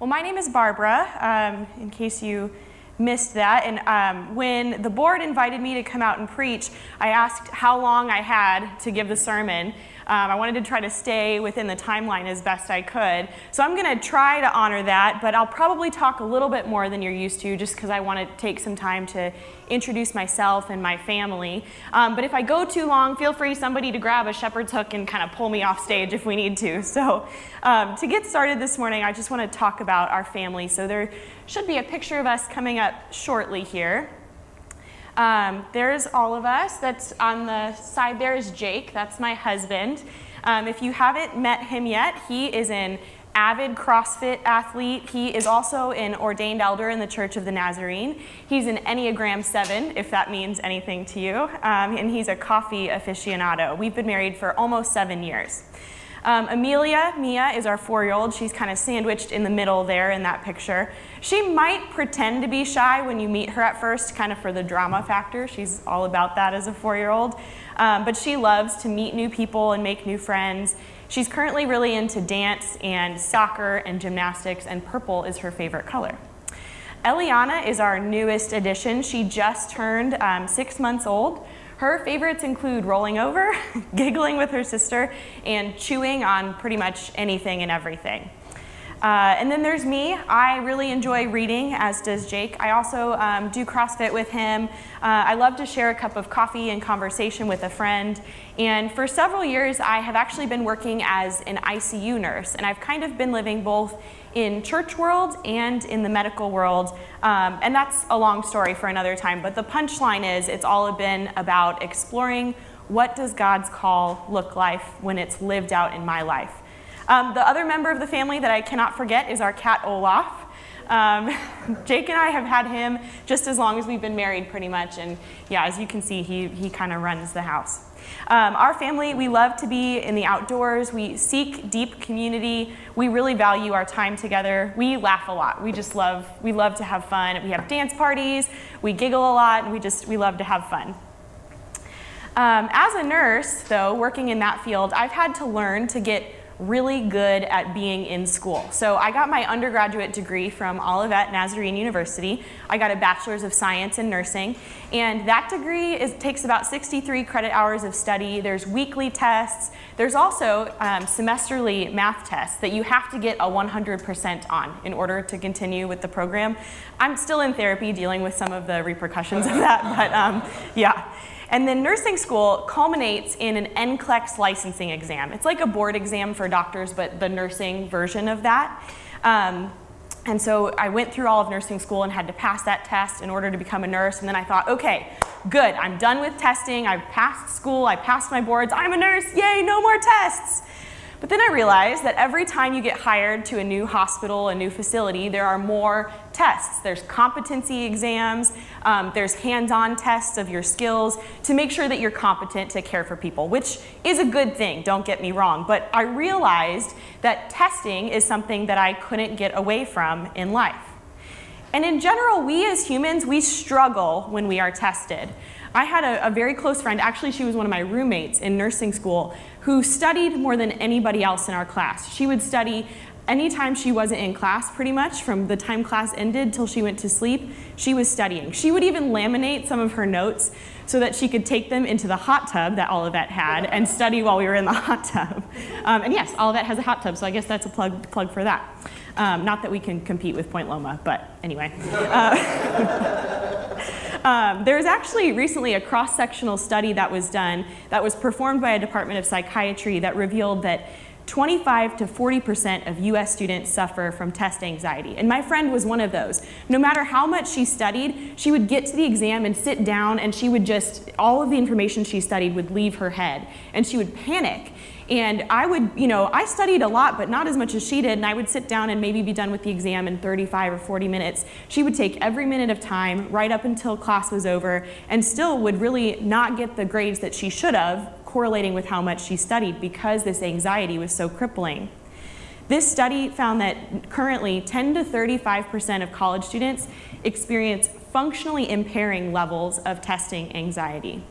Well, my name is Barbara, um, in case you missed that. And um, when the board invited me to come out and preach, I asked how long I had to give the sermon. Um, I wanted to try to stay within the timeline as best I could. So I'm going to try to honor that, but I'll probably talk a little bit more than you're used to just because I want to take some time to introduce myself and my family. Um, but if I go too long, feel free somebody to grab a shepherd's hook and kind of pull me off stage if we need to. So um, to get started this morning, I just want to talk about our family. So there should be a picture of us coming up shortly here. Um, there's all of us. That's on the side there is Jake. That's my husband. Um, if you haven't met him yet, he is an avid CrossFit athlete. He is also an ordained elder in the Church of the Nazarene. He's an Enneagram 7, if that means anything to you, um, and he's a coffee aficionado. We've been married for almost seven years. Um, Amelia, Mia, is our four year old. She's kind of sandwiched in the middle there in that picture. She might pretend to be shy when you meet her at first, kind of for the drama factor. She's all about that as a four year old. Um, but she loves to meet new people and make new friends. She's currently really into dance and soccer and gymnastics, and purple is her favorite color. Eliana is our newest addition. She just turned um, six months old. Her favorites include rolling over, giggling with her sister, and chewing on pretty much anything and everything. Uh, and then there's me. I really enjoy reading, as does Jake. I also um, do CrossFit with him. Uh, I love to share a cup of coffee and conversation with a friend. And for several years, I have actually been working as an ICU nurse, and I've kind of been living both in church world and in the medical world. Um, and that's a long story for another time. But the punchline is it's all been about exploring what does God's call look like when it's lived out in my life. Um, the other member of the family that I cannot forget is our cat Olaf. Um, Jake and I have had him just as long as we've been married, pretty much. And yeah, as you can see, he, he kind of runs the house. Um, our family, we love to be in the outdoors. We seek deep community. We really value our time together. We laugh a lot. We just love, we love to have fun. We have dance parties. We giggle a lot, and we just, we love to have fun. Um, as a nurse, though, working in that field, I've had to learn to get really good at being in school. So I got my undergraduate degree from Olivet Nazarene University. I got a bachelor's of science in nursing, and that degree is, takes about 63 credit hours of study. There's weekly tests. There's also um, semesterly math tests that you have to get a 100% on in order to continue with the program. I'm still in therapy dealing with some of the repercussions of that, but um, yeah. And then nursing school culminates in an NCLEX licensing exam. It's like a board exam for doctors, but the nursing version of that. Um, and so I went through all of nursing school and had to pass that test in order to become a nurse. And then I thought, okay, good, I'm done with testing. I've passed school, I passed my boards, I'm a nurse, yay, no more tests. But then I realized that every time you get hired to a new hospital, a new facility, there are more tests. There's competency exams, um, there's hands on tests of your skills to make sure that you're competent to care for people, which is a good thing, don't get me wrong. But I realized that testing is something that I couldn't get away from in life. And in general, we as humans, we struggle when we are tested. I had a, a, very close friend, actually, she was one of my roommates in nursing school, who studied more than anybody else in our class. She would study anytime she wasn't in class, pretty much, from the time class ended till she went to sleep, she was studying. She would even laminate some of her notes so that she could take them into the hot tub that Olivet had and study while we were in the hot tub. Um, and yes, Olivet has a hot tub, so I guess that's a plug, plug for that. Um, not that we can compete with Point Loma, but anyway. Uh, um, there's actually recently a cross sectional study that was done that was performed by a Department of Psychiatry that revealed that 25 to 40% of US students suffer from test anxiety. And my friend was one of those. No matter how much she studied, she would get to the exam and sit down and she would just, all of the information she studied would leave her head. And she would panic. And I would, you know, I studied a lot, but not as much as she did. And I would sit down and maybe be done with the exam in 35 or 40 minutes. She would take every minute of time right up until class was over and still would really not get the grades that she should have, correlating with how much she studied because this anxiety was so crippling. This study found that currently 10 to 35% of college students experience functionally impairing levels of testing anxiety.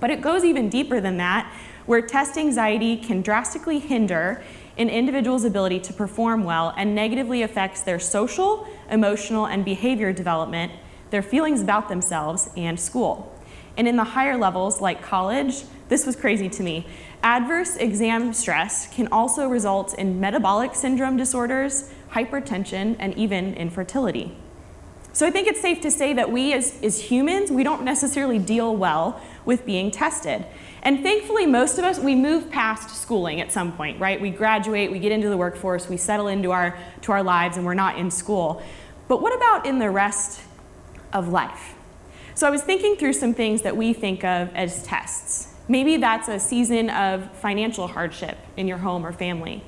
But it goes even deeper than that where test anxiety can drastically hinder an individual's ability to perform well and negatively affects their social, emotional, and behavior development, their feelings about themselves, and school. And in the higher levels, like college, this was crazy to me. Adverse exam stress can also result in metabolic syndrome disorders, hypertension, and even infertility. So I think it's safe to say that we as, as humans, we don't necessarily deal well with being tested. And thankfully, most of us, we move past schooling at some point, right? We graduate, we get into the workforce, we settle into our, to our lives, and we're not in school. But what about in the rest of life? So I was thinking through some things that we think of as tests. Maybe that's a season of financial hardship in your home or family,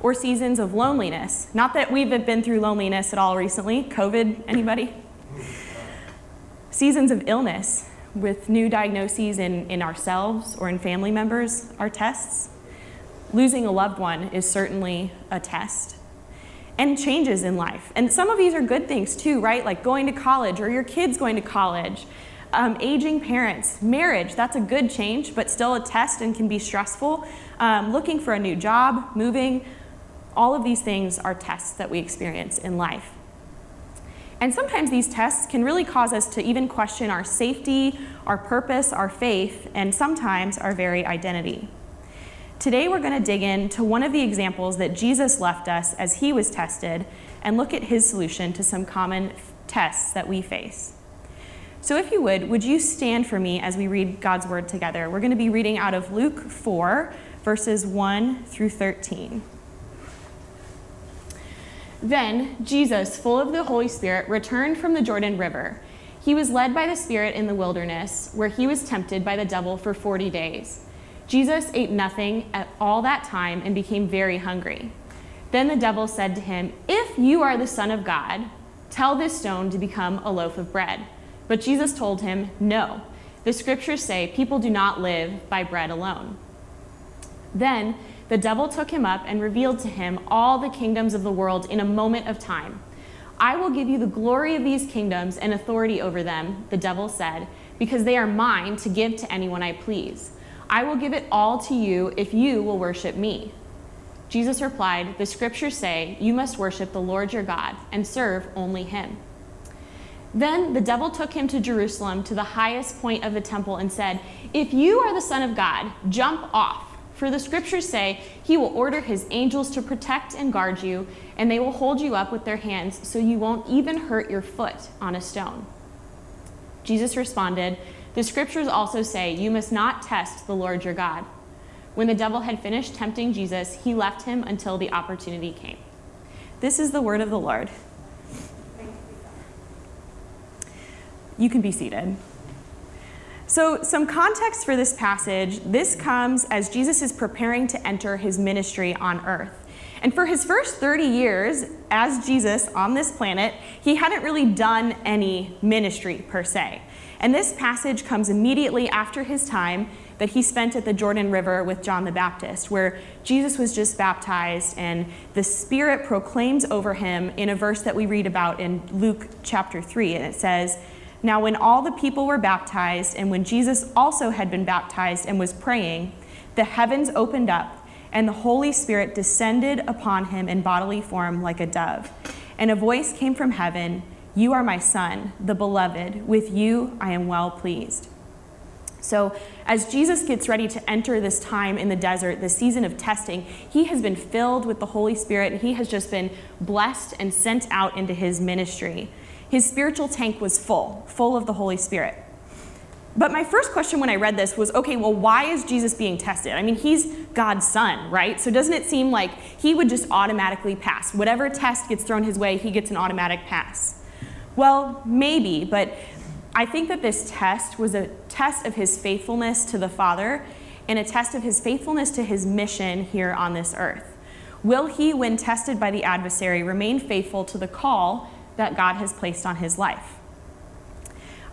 or seasons of loneliness. Not that we've been through loneliness at all recently. COVID, anybody? Seasons of illness with new diagnoses in, in ourselves or in family members are tests. Losing a loved one is certainly a test. And changes in life. And some of these are good things too, right? Like going to college or your kids going to college um, aging parents, marriage, that's a good change, but still a test and can be stressful. Um, looking for a new job, moving, all of these things are tests that we experience in life. And sometimes these tests can really cause us to even question our safety, our purpose, our faith, and sometimes our very identity. Today, we're going to dig into one of the examples that Jesus left us as he was tested and look at his solution to some common tests that we face. So, if you would, would you stand for me as we read God's word together? We're going to be reading out of Luke 4, verses 1 through 13. Then Jesus, full of the Holy Spirit, returned from the Jordan River. He was led by the Spirit in the wilderness, where he was tempted by the devil for 40 days. Jesus ate nothing at all that time and became very hungry. Then the devil said to him, If you are the Son of God, tell this stone to become a loaf of bread. But Jesus told him, No. The scriptures say people do not live by bread alone. Then the devil took him up and revealed to him all the kingdoms of the world in a moment of time. I will give you the glory of these kingdoms and authority over them, the devil said, because they are mine to give to anyone I please. I will give it all to you if you will worship me. Jesus replied, The scriptures say, You must worship the Lord your God and serve only him. Then the devil took him to Jerusalem to the highest point of the temple and said, If you are the Son of God, jump off. For the scriptures say, He will order His angels to protect and guard you, and they will hold you up with their hands so you won't even hurt your foot on a stone. Jesus responded, The scriptures also say, You must not test the Lord your God. When the devil had finished tempting Jesus, he left him until the opportunity came. This is the word of the Lord. You can be seated. So, some context for this passage this comes as Jesus is preparing to enter his ministry on earth. And for his first 30 years as Jesus on this planet, he hadn't really done any ministry per se. And this passage comes immediately after his time that he spent at the Jordan River with John the Baptist, where Jesus was just baptized and the Spirit proclaims over him in a verse that we read about in Luke chapter 3. And it says, now, when all the people were baptized, and when Jesus also had been baptized and was praying, the heavens opened up, and the Holy Spirit descended upon him in bodily form like a dove. And a voice came from heaven You are my Son, the beloved. With you I am well pleased. So, as Jesus gets ready to enter this time in the desert, the season of testing, he has been filled with the Holy Spirit and he has just been blessed and sent out into his ministry. His spiritual tank was full, full of the Holy Spirit. But my first question when I read this was okay, well, why is Jesus being tested? I mean, he's God's son, right? So doesn't it seem like he would just automatically pass? Whatever test gets thrown his way, he gets an automatic pass. Well, maybe, but I think that this test was a test of his faithfulness to the Father and a test of his faithfulness to his mission here on this earth. Will he, when tested by the adversary, remain faithful to the call that God has placed on his life.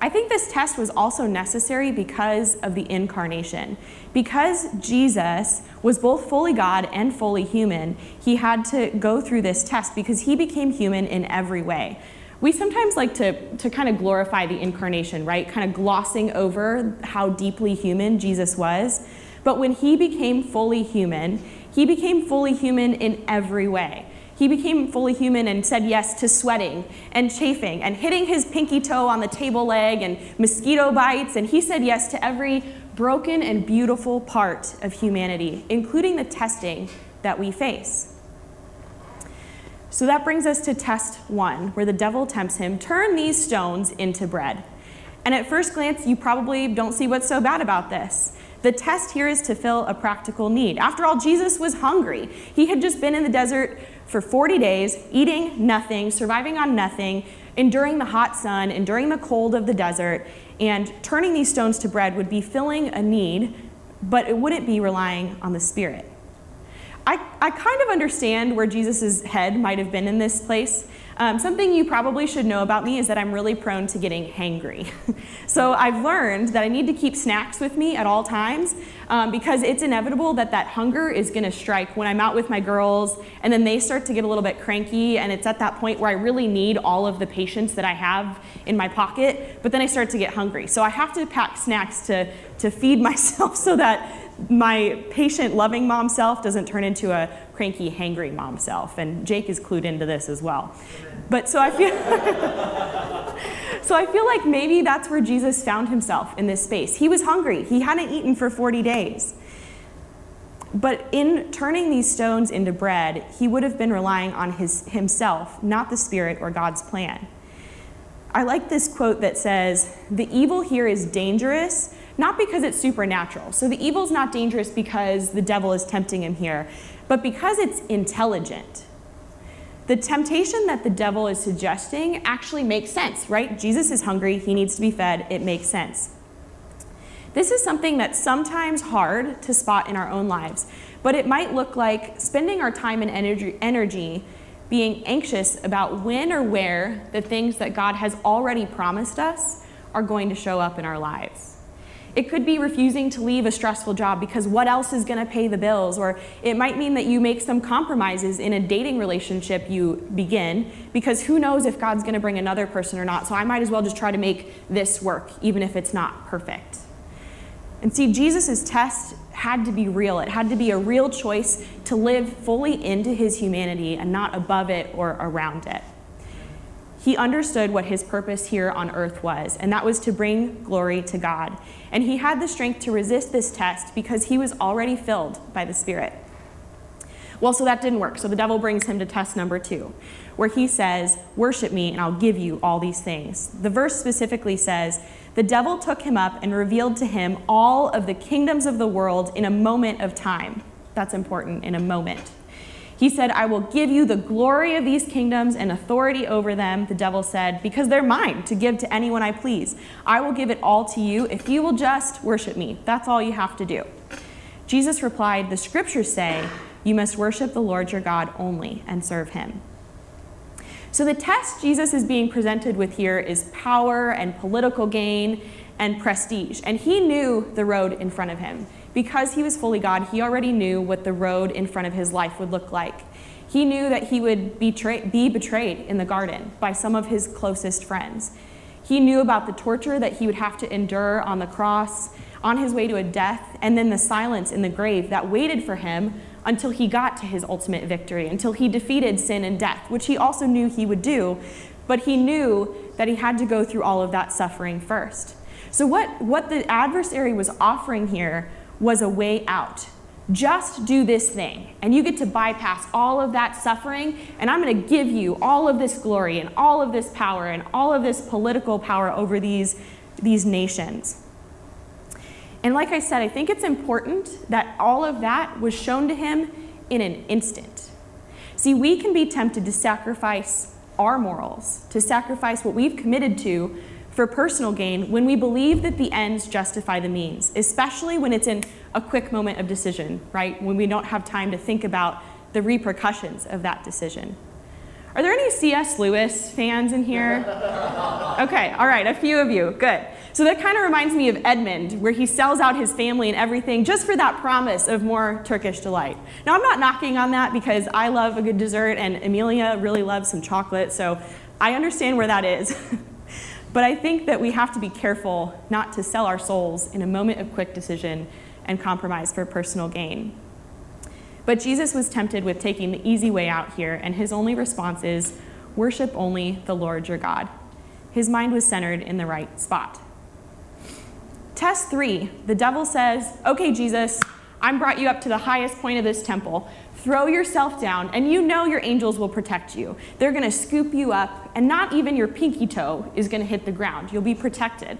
I think this test was also necessary because of the incarnation. Because Jesus was both fully God and fully human, he had to go through this test because he became human in every way. We sometimes like to, to kind of glorify the incarnation, right? Kind of glossing over how deeply human Jesus was. But when he became fully human, he became fully human in every way. He became fully human and said yes to sweating and chafing and hitting his pinky toe on the table leg and mosquito bites. And he said yes to every broken and beautiful part of humanity, including the testing that we face. So that brings us to test one, where the devil tempts him turn these stones into bread. And at first glance, you probably don't see what's so bad about this. The test here is to fill a practical need. After all, Jesus was hungry. He had just been in the desert for 40 days, eating nothing, surviving on nothing, enduring the hot sun, enduring the cold of the desert, and turning these stones to bread would be filling a need, but it wouldn't be relying on the Spirit. I, I kind of understand where Jesus' head might have been in this place. Um, something you probably should know about me is that I'm really prone to getting hangry. so I've learned that I need to keep snacks with me at all times um, because it's inevitable that that hunger is going to strike when I'm out with my girls and then they start to get a little bit cranky and it's at that point where I really need all of the patience that I have in my pocket, but then I start to get hungry. So I have to pack snacks to, to feed myself so that my patient, loving mom self doesn't turn into a cranky, hangry mom self. And Jake is clued into this as well. But so I feel. so I feel like maybe that's where Jesus found himself in this space. He was hungry. He hadn't eaten for 40 days. But in turning these stones into bread, he would have been relying on his, himself, not the Spirit or God's plan. I like this quote that says, The evil here is dangerous not because it's supernatural. So the evil's not dangerous because the devil is tempting him here, but because it's intelligent. The temptation that the devil is suggesting actually makes sense, right? Jesus is hungry, he needs to be fed, it makes sense. This is something that's sometimes hard to spot in our own lives, but it might look like spending our time and energy, energy being anxious about when or where the things that God has already promised us are going to show up in our lives. It could be refusing to leave a stressful job because what else is going to pay the bills? Or it might mean that you make some compromises in a dating relationship you begin because who knows if God's going to bring another person or not. So I might as well just try to make this work, even if it's not perfect. And see, Jesus' test had to be real. It had to be a real choice to live fully into his humanity and not above it or around it he understood what his purpose here on earth was, and that was to bring glory to God. And he had the strength to resist this test because he was already filled by the Spirit. Well, so that didn't work. So the devil brings him to test number two, where he says, Worship me, and I'll give you all these things. The verse specifically says, The devil took him up and revealed to him all of the kingdoms of the world in a moment of time. That's important, in a moment. He said, I will give you the glory of these kingdoms and authority over them, the devil said, because they're mine to give to anyone I please. I will give it all to you if you will just worship me. That's all you have to do. Jesus replied, The scriptures say, You must worship the Lord your God only and serve him. So the test Jesus is being presented with here is power and political gain and prestige. And he knew the road in front of him. Because he was fully God, he already knew what the road in front of his life would look like. He knew that he would betray, be betrayed in the garden by some of his closest friends. He knew about the torture that he would have to endure on the cross, on his way to a death, and then the silence in the grave that waited for him until he got to his ultimate victory, until he defeated sin and death, which he also knew he would do, but he knew that he had to go through all of that suffering first. So, what, what the adversary was offering here was a way out. Just do this thing, and you get to bypass all of that suffering, and I'm going to give you all of this glory and all of this power and all of this political power over these, these nations. And like I said, I think it's important that all of that was shown to him in an instant. See, we can be tempted to sacrifice our morals, to sacrifice what we've committed to for personal gain when we believe that the ends justify the means, especially when it's in a quick moment of decision, right? When we don't have time to think about the repercussions of that decision. Are there any C.S. Lewis fans in here? Okay, all right, a few of you. Good. So that kind of reminds me of Edmund, where he sells out his family and everything just for that promise of more Turkish delight. Now, I'm not knocking on that because I love a good dessert and Amelia really loves some chocolate, so I understand where that is. But I think that we have to be careful not to sell our souls in a moment of quick decision and compromise for personal gain. But Jesus was tempted with taking the easy way out here, and his only response is worship only the Lord your God. His mind was centered in the right spot. Test three the devil says, Okay, Jesus, I'm brought you up to the highest point of this temple. Throw yourself down, and you know your angels will protect you. They're going to scoop you up, and not even your pinky toe is going to hit the ground. You'll be protected.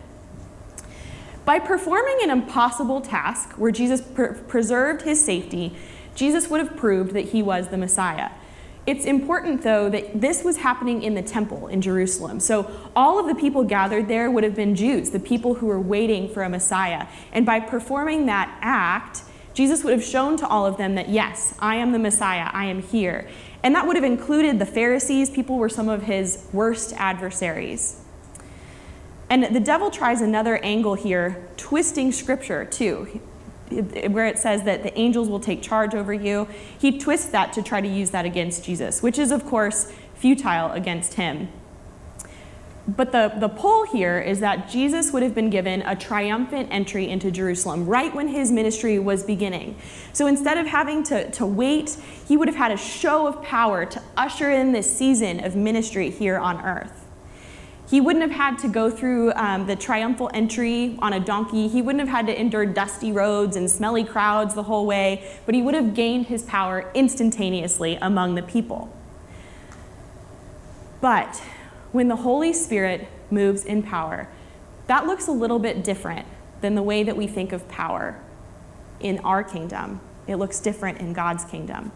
By performing an impossible task where Jesus pr- preserved his safety, Jesus would have proved that he was the Messiah. It's important, though, that this was happening in the temple in Jerusalem. So all of the people gathered there would have been Jews, the people who were waiting for a Messiah. And by performing that act, Jesus would have shown to all of them that, yes, I am the Messiah, I am here. And that would have included the Pharisees. People were some of his worst adversaries. And the devil tries another angle here, twisting scripture too, where it says that the angels will take charge over you. He twists that to try to use that against Jesus, which is, of course, futile against him. But the, the pull here is that Jesus would have been given a triumphant entry into Jerusalem right when his ministry was beginning. So instead of having to, to wait, he would have had a show of power to usher in this season of ministry here on earth. He wouldn't have had to go through um, the triumphal entry on a donkey. He wouldn't have had to endure dusty roads and smelly crowds the whole way, but he would have gained his power instantaneously among the people. But when the Holy Spirit moves in power, that looks a little bit different than the way that we think of power in our kingdom. It looks different in God's kingdom.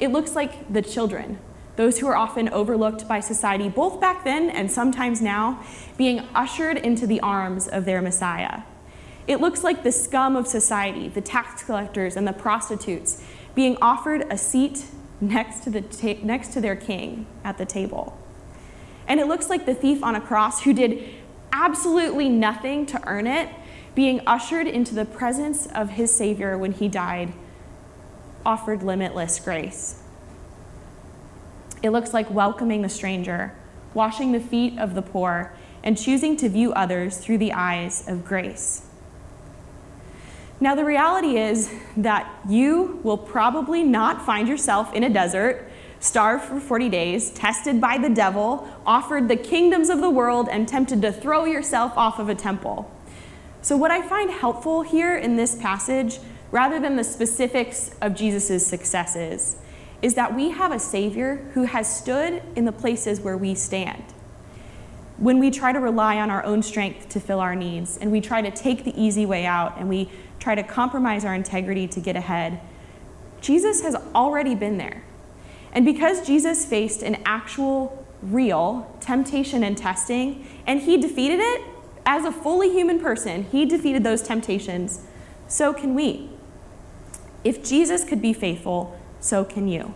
It looks like the children, those who are often overlooked by society, both back then and sometimes now, being ushered into the arms of their Messiah. It looks like the scum of society, the tax collectors and the prostitutes, being offered a seat next to, the ta- next to their king at the table. And it looks like the thief on a cross who did absolutely nothing to earn it, being ushered into the presence of his Savior when he died, offered limitless grace. It looks like welcoming the stranger, washing the feet of the poor, and choosing to view others through the eyes of grace. Now, the reality is that you will probably not find yourself in a desert starved for 40 days, tested by the devil, offered the kingdoms of the world, and tempted to throw yourself off of a temple. So, what I find helpful here in this passage, rather than the specifics of Jesus' successes, is that we have a Savior who has stood in the places where we stand. When we try to rely on our own strength to fill our needs, and we try to take the easy way out, and we try to compromise our integrity to get ahead, Jesus has already been there. And because Jesus faced an actual, real temptation and testing, and he defeated it as a fully human person, he defeated those temptations, so can we. If Jesus could be faithful, so can you.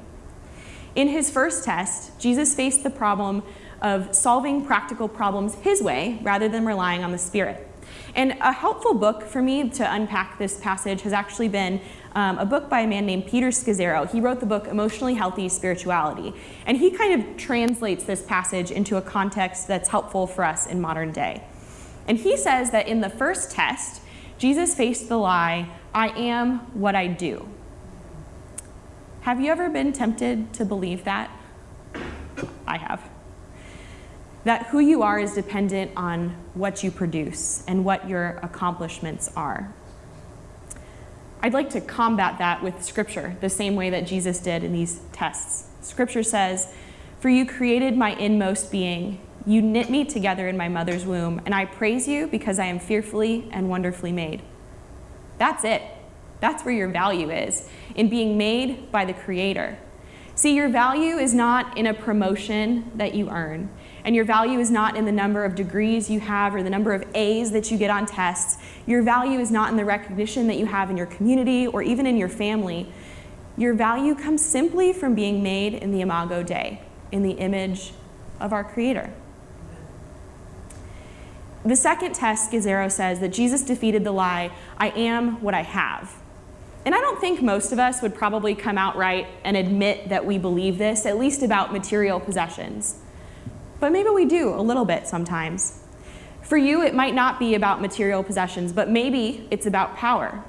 In his first test, Jesus faced the problem of solving practical problems his way rather than relying on the Spirit. And a helpful book for me to unpack this passage has actually been um, a book by a man named Peter Scazzero. He wrote the book Emotionally Healthy Spirituality. And he kind of translates this passage into a context that's helpful for us in modern day. And he says that in the first test, Jesus faced the lie, I am what I do. Have you ever been tempted to believe that? I have. That who you are is dependent on what you produce and what your accomplishments are. I'd like to combat that with Scripture, the same way that Jesus did in these tests. Scripture says, For you created my inmost being. You knit me together in my mother's womb, and I praise you because I am fearfully and wonderfully made. That's it. That's where your value is, in being made by the Creator. See, your value is not in a promotion that you earn. And your value is not in the number of degrees you have or the number of A's that you get on tests. Your value is not in the recognition that you have in your community or even in your family. Your value comes simply from being made in the Imago Dei, in the image of our Creator. The second test, Scazzero says that Jesus defeated the lie, I am what I have. And I don't think most of us would probably come out right and admit that we believe this, at least about material possessions. But maybe we do a little bit sometimes. For you, it might not be about material possessions, but maybe it's about power.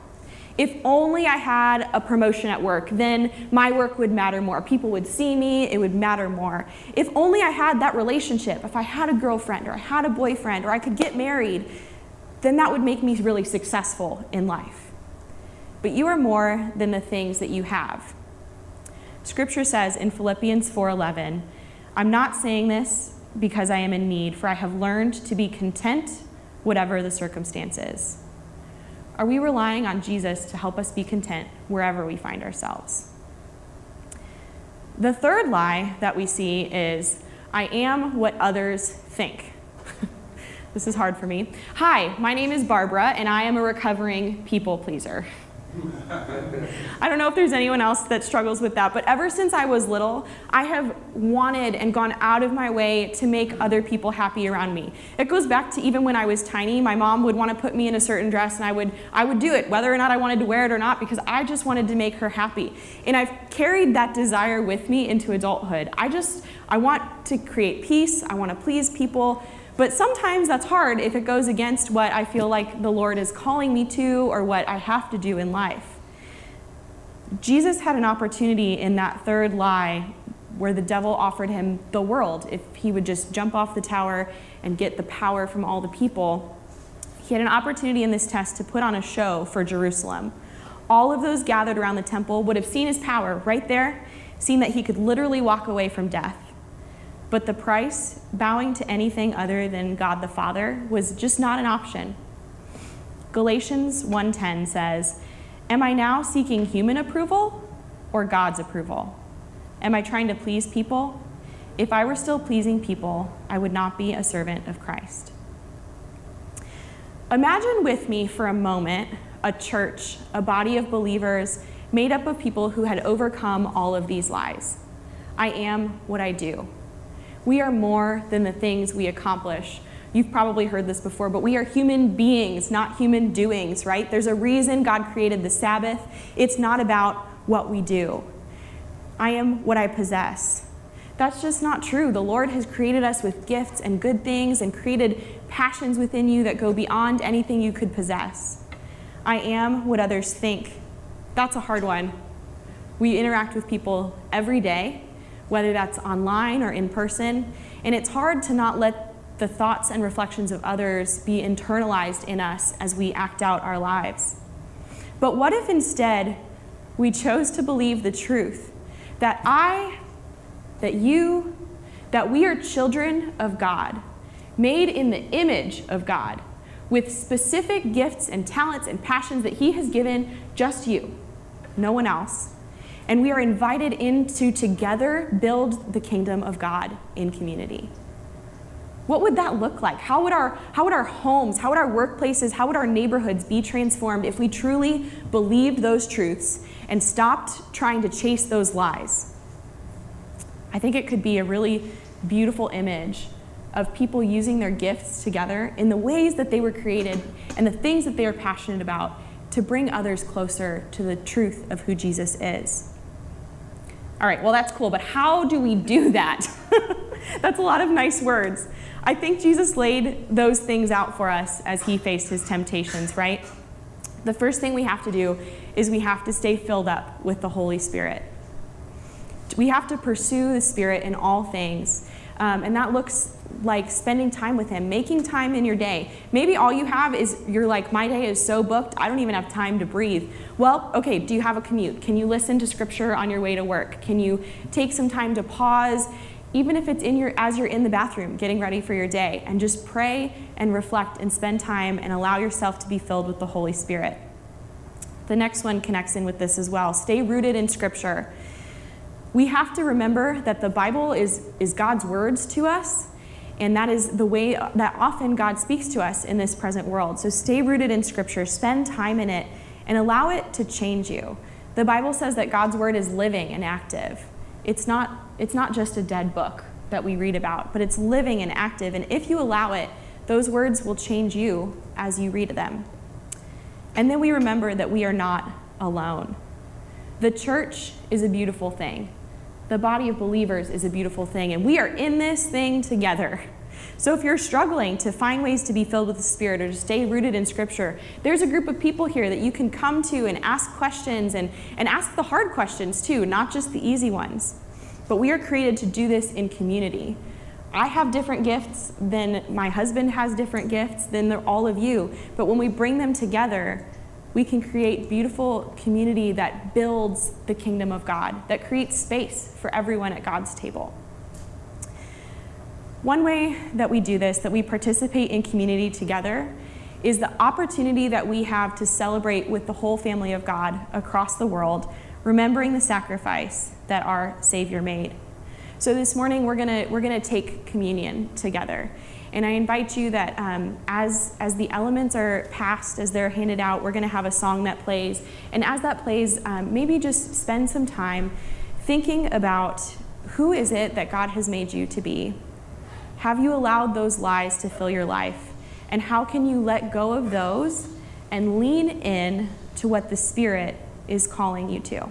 If only I had a promotion at work, then my work would matter more. People would see me, it would matter more. If only I had that relationship, if I had a girlfriend or I had a boyfriend or I could get married, then that would make me really successful in life. But you are more than the things that you have. Scripture says in Philippians 4:11, I'm not saying this because I am in need, for I have learned to be content whatever the circumstances. Are we relying on Jesus to help us be content wherever we find ourselves? The third lie that we see is I am what others think. this is hard for me. Hi, my name is Barbara, and I am a recovering people pleaser. I don't know if there's anyone else that struggles with that, but ever since I was little, I have wanted and gone out of my way to make other people happy around me. It goes back to even when I was tiny, my mom would want to put me in a certain dress and I would I would do it whether or not I wanted to wear it or not because I just wanted to make her happy. And I've carried that desire with me into adulthood. I just I want to create peace, I want to please people. But sometimes that's hard if it goes against what I feel like the Lord is calling me to or what I have to do in life. Jesus had an opportunity in that third lie where the devil offered him the world if he would just jump off the tower and get the power from all the people. He had an opportunity in this test to put on a show for Jerusalem. All of those gathered around the temple would have seen his power right there, seen that he could literally walk away from death. But the price, bowing to anything other than God the Father, was just not an option. Galatians 1:10 says, "Am I now seeking human approval or God's approval? Am I trying to please people? If I were still pleasing people, I would not be a servant of Christ." Imagine with me for a moment a church, a body of believers made up of people who had overcome all of these lies. I am what I do. We are more than the things we accomplish. You've probably heard this before, but we are human beings, not human doings, right? There's a reason God created the Sabbath. It's not about what we do. I am what I possess. That's just not true. The Lord has created us with gifts and good things and created passions within you that go beyond anything you could possess. I am what others think. That's a hard one. We interact with people every day, whether that's online or in person. And it's hard to not let the thoughts and reflections of others be internalized in us as we act out our lives. But what if instead we chose to believe the truth that I, that you, that we are children of God, made in the image of God, with specific gifts and talents and passions that He has given just you, no one else and we are invited into together build the kingdom of God in community. What would that look like? How would, our, how would our homes, how would our workplaces, how would our neighborhoods be transformed if we truly believed those truths and stopped trying to chase those lies? I think it could be a really beautiful image of people using their gifts together in the ways that they were created and the things that they are passionate about to bring others closer to the truth of who Jesus is. All right, well, that's cool, but how do we do that? that's a lot of nice words. I think Jesus laid those things out for us as he faced his temptations, right? The first thing we have to do is we have to stay filled up with the Holy Spirit. We have to pursue the Spirit in all things. Um, and that looks like spending time with Him, making time in your day. Maybe all you have is you're like, my day is so booked, I don't even have time to breathe. Well, okay, do you have a commute? Can you listen to scripture on your way to work? Can you take some time to pause, even if it's in your as you're in the bathroom getting ready for your day, and just pray and reflect and spend time and allow yourself to be filled with the Holy Spirit. The next one connects in with this as well. Stay rooted in scripture. We have to remember that the Bible is, is God's words to us, and that is the way that often God speaks to us in this present world. So stay rooted in Scripture, spend time in it, and allow it to change you. The Bible says that God's word is living and active. It's not, it's not just a dead book that we read about, but it's living and active. And if you allow it, those words will change you as you read them. And then we remember that we are not alone. The church is a beautiful thing the body of believers is a beautiful thing, and we are in this thing together. So if you're struggling to find ways to be filled with the Spirit or to stay rooted in Scripture, there's a group of people here that you can come to and ask questions and, and ask the hard questions too, not just the easy ones. But we are created to do this in community. I have different gifts than my husband has different gifts than all of you. But when we bring them together, we can create beautiful community that builds the kingdom of God, that creates space for everyone at God's table. One way that we do this, that we participate in community together, is the opportunity that we have to celebrate with the whole family of God across the world, remembering the sacrifice that our Savior made. So this morning we're gonna we're gonna take communion together, and I invite you that um, as as the elements are passed, as they're handed out, we're gonna have a song that plays, and as that plays, um, maybe just spend some time thinking about who is it that God has made you to be. Have you allowed those lies to fill your life, and how can you let go of those and lean in to what the Spirit is calling you to?